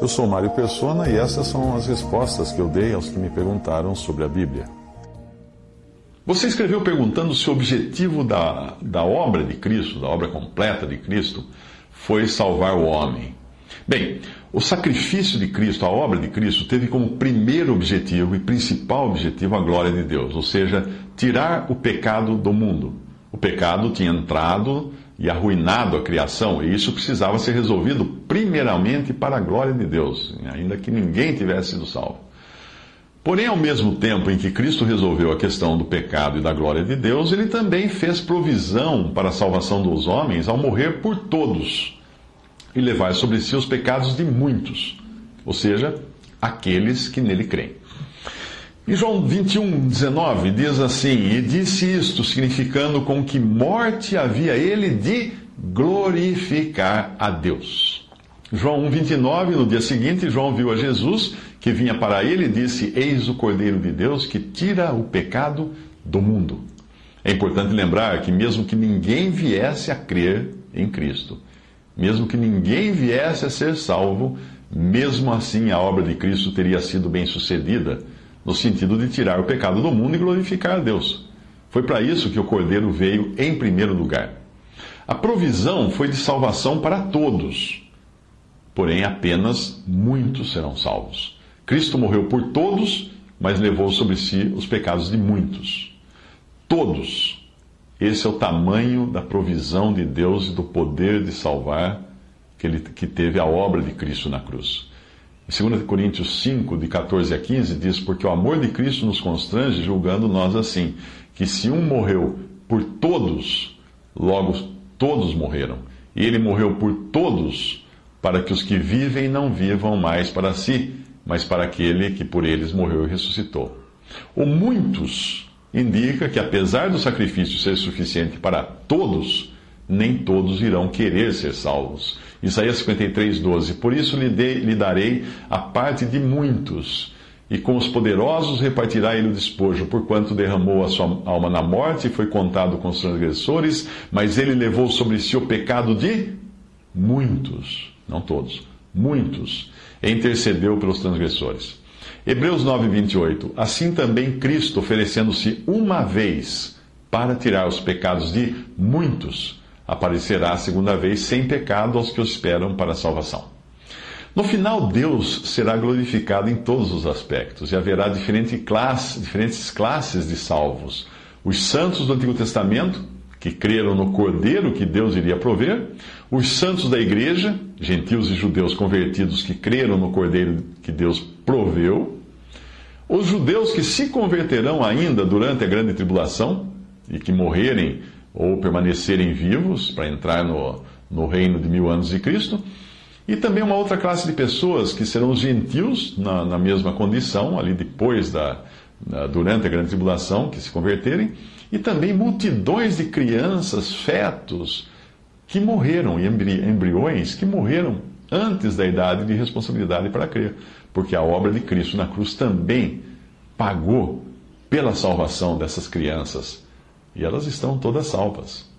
Eu sou Mário Persona e essas são as respostas que eu dei aos que me perguntaram sobre a Bíblia. Você escreveu perguntando se o objetivo da, da obra de Cristo, da obra completa de Cristo, foi salvar o homem. Bem, o sacrifício de Cristo, a obra de Cristo, teve como primeiro objetivo e principal objetivo a glória de Deus, ou seja, tirar o pecado do mundo. O pecado tinha entrado e arruinado a criação, e isso precisava ser resolvido primeiramente para a glória de Deus, ainda que ninguém tivesse sido salvo. Porém, ao mesmo tempo em que Cristo resolveu a questão do pecado e da glória de Deus, ele também fez provisão para a salvação dos homens ao morrer por todos e levar sobre si os pecados de muitos, ou seja, aqueles que nele creem. Em João 21, 19, diz assim: E disse isto, significando com que morte havia ele de glorificar a Deus. João 1, 29, no dia seguinte, João viu a Jesus que vinha para ele e disse: Eis o Cordeiro de Deus que tira o pecado do mundo. É importante lembrar que, mesmo que ninguém viesse a crer em Cristo, mesmo que ninguém viesse a ser salvo, mesmo assim a obra de Cristo teria sido bem sucedida, no sentido de tirar o pecado do mundo e glorificar a Deus. Foi para isso que o Cordeiro veio em primeiro lugar. A provisão foi de salvação para todos, porém apenas muitos serão salvos. Cristo morreu por todos, mas levou sobre si os pecados de muitos. Todos esse é o tamanho da provisão de Deus e do poder de salvar que, ele, que teve a obra de Cristo na cruz. Em 2 Coríntios 5, de 14 a 15, diz: Porque o amor de Cristo nos constrange, julgando nós assim, que se um morreu por todos, logo todos morreram. E ele morreu por todos, para que os que vivem não vivam mais para si, mas para aquele que por eles morreu e ressuscitou. O muitos indica que, apesar do sacrifício ser suficiente para todos, nem todos irão querer ser salvos. Isaías 53, 12. Por isso lhe, lhe darei a parte de muitos, e com os poderosos repartirá ele o despojo, porquanto derramou a sua alma na morte e foi contado com os transgressores, mas ele levou sobre si o pecado de muitos, não todos, muitos, e intercedeu pelos transgressores. Hebreus 9, 28. Assim também Cristo, oferecendo-se uma vez para tirar os pecados de muitos, aparecerá a segunda vez sem pecado aos que o esperam para a salvação. No final, Deus será glorificado em todos os aspectos e haverá diferente classe, diferentes classes de salvos. Os santos do Antigo Testamento, que creram no Cordeiro que Deus iria prover, os santos da igreja, gentios e judeus convertidos que creram no Cordeiro que Deus proveu, os judeus que se converterão ainda durante a grande tribulação e que morrerem ou permanecerem vivos para entrar no, no reino de mil anos de Cristo, e também uma outra classe de pessoas que serão os gentios na, na mesma condição, ali depois da, durante a grande tribulação, que se converterem, e também multidões de crianças, fetos, que morreram, e embri embriões que morreram antes da idade de responsabilidade para crer, porque a obra de Cristo na cruz também pagou pela salvação dessas crianças, e elas estão todas salvas.